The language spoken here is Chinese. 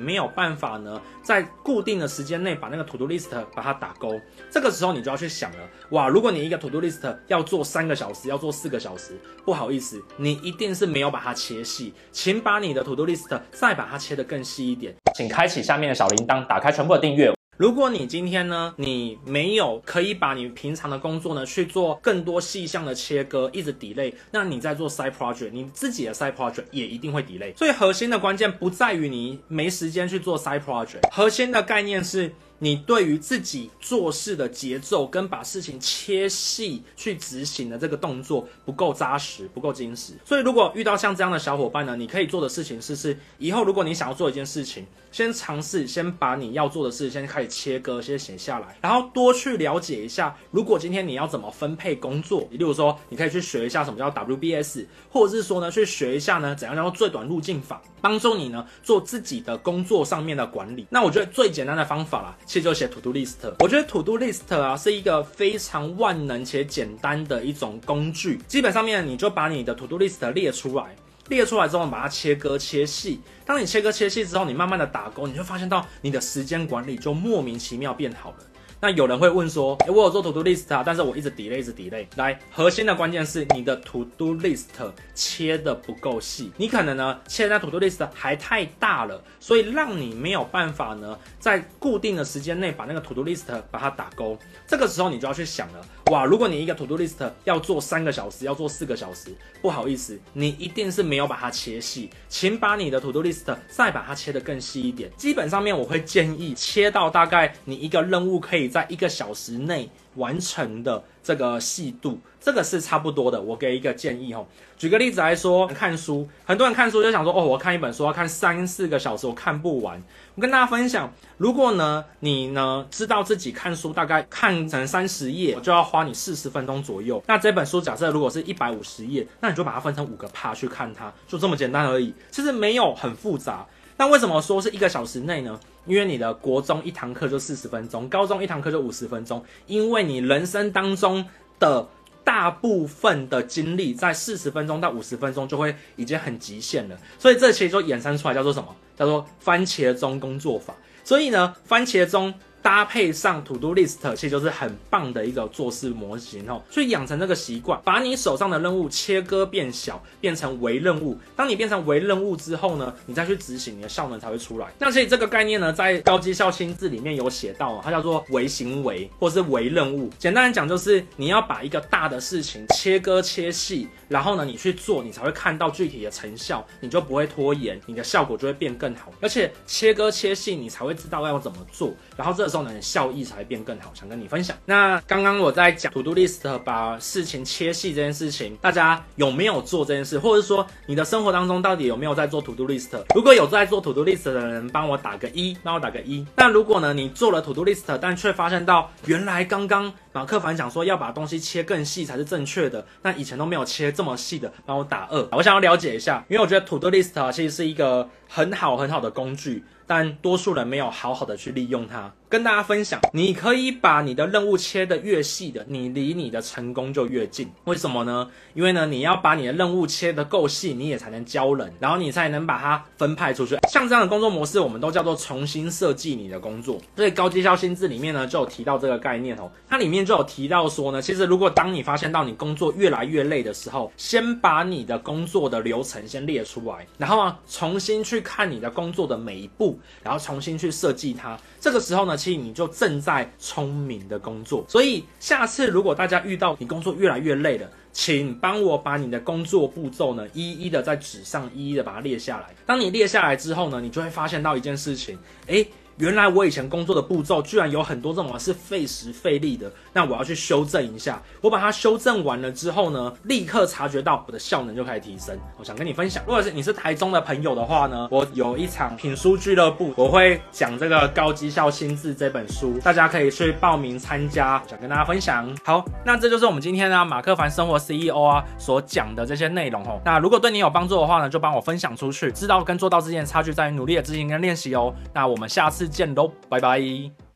没有办法呢，在固定的时间内把那个 to do list 把它打勾，这个时候你就要去想了，哇，如果你一个 to do list 要做三个小时，要做四个小时，不好意思，你一定是没有把它切细，请把你的 to do list 再把它切得更细一点，请开启下面的小铃铛，打开全部的订阅。如果你今天呢，你没有可以把你平常的工作呢去做更多细项的切割，一直 delay，那你在做 side project，你自己的 side project 也一定会 delay。所以核心的关键不在于你没时间去做 side project，核心的概念是。你对于自己做事的节奏跟把事情切细去执行的这个动作不够扎实，不够精实。所以如果遇到像这样的小伙伴呢，你可以做的事情是：是以后如果你想要做一件事情，先尝试先把你要做的事先开始切割，先写下来，然后多去了解一下。如果今天你要怎么分配工作，例如说你可以去学一下什么叫 WBS，或者是说呢去学一下呢怎样叫做最短路径法，帮助你呢做自己的工作上面的管理。那我觉得最简单的方法啦。其实就写 To Do List，我觉得 To Do List 啊是一个非常万能且简单的一种工具。基本上面你就把你的 To Do List 列出来，列出来之后把它切割切细。当你切割切细之后，你慢慢的打勾，你就发现到你的时间管理就莫名其妙变好了。那有人会问说，诶，我有做 To Do List 啊，但是我一直 delay，一直 delay。来，核心的关键是你的 To Do List 切的不够细，你可能呢切在 To Do List 还太大了，所以让你没有办法呢在固定的时间内把那个 To Do List 把它打勾。这个时候你就要去想了，哇，如果你一个 To Do List 要做三个小时，要做四个小时，不好意思，你一定是没有把它切细，请把你的 To Do List 再把它切得更细一点。基本上面我会建议切到大概你一个任务可以。在一个小时内完成的这个细度，这个是差不多的。我给一个建议哦。举个例子来说，看书，很多人看书就想说，哦，我看一本书要看三四个小时，我看不完。我跟大家分享，如果呢，你呢知道自己看书大概看成三十页，我就要花你四十分钟左右。那这本书假设如果是一百五十页，那你就把它分成五个 part 去看它，就这么简单而已。其实没有很复杂。那为什么说是一个小时内呢？因为你的国中一堂课就四十分钟，高中一堂课就五十分钟。因为你人生当中的大部分的精力在四十分钟到五十分钟就会已经很极限了，所以这其实就衍生出来叫做什么？叫做番茄钟工作法。所以呢，番茄钟。搭配上 To Do List，其实就是很棒的一个做事模型哦。所以养成这个习惯，把你手上的任务切割变小，变成微任务。当你变成微任务之后呢，你再去执行，你的效能才会出来。那所以这个概念呢，在高绩效心智里面有写到，它叫做微行为或是微任务。简单来讲，就是你要把一个大的事情切割切细，然后呢，你去做，你才会看到具体的成效，你就不会拖延，你的效果就会变更好。而且切割切细，你才会知道要怎么做，然后这。时候呢，效益才会变更好。想跟你分享。那刚刚我在讲 To Do List 把事情切细这件事情，大家有没有做这件事？或者说你的生活当中到底有没有在做 To Do List？如果有在做 To Do List 的人，帮我打个一，帮我打个一。那如果呢，你做了 To Do List，但却发现到原来刚刚马克凡讲说要把东西切更细才是正确的，那以前都没有切这么细的，帮我打二。我想要了解一下，因为我觉得 To Do List，其实是一个很好很好的工具，但多数人没有好好的去利用它。跟大家分享，你可以把你的任务切得越细的，你离你的成功就越近。为什么呢？因为呢，你要把你的任务切得够细，你也才能教人，然后你才能把它分派出去。像这样的工作模式，我们都叫做重新设计你的工作。所以高绩效心智里面呢，就有提到这个概念哦。它里面就有提到说呢，其实如果当你发现到你工作越来越累的时候，先把你的工作的流程先列出来，然后啊，重新去看你的工作的每一步，然后重新去设计它。这个时候呢，其实你就正在聪明的工作。所以下次如果大家遇到你工作越来越累了，请帮我把你的工作步骤呢，一一的在纸上一一的把它列下来。当你列下来之后呢，你就会发现到一件事情，诶。原来我以前工作的步骤居然有很多这种啊是费时费力的，那我要去修正一下。我把它修正完了之后呢，立刻察觉到我的效能就开始提升。我想跟你分享，如果是你是台中的朋友的话呢，我有一场品书俱乐部，我会讲这个高绩效心智这本书，大家可以去报名参加。想跟大家分享。好，那这就是我们今天呢马克凡生活 CEO 啊所讲的这些内容哦。那如果对你有帮助的话呢，就帮我分享出去。知道跟做到之间的差距在于努力的执行跟练习哦。那我们下次。见喽，拜拜。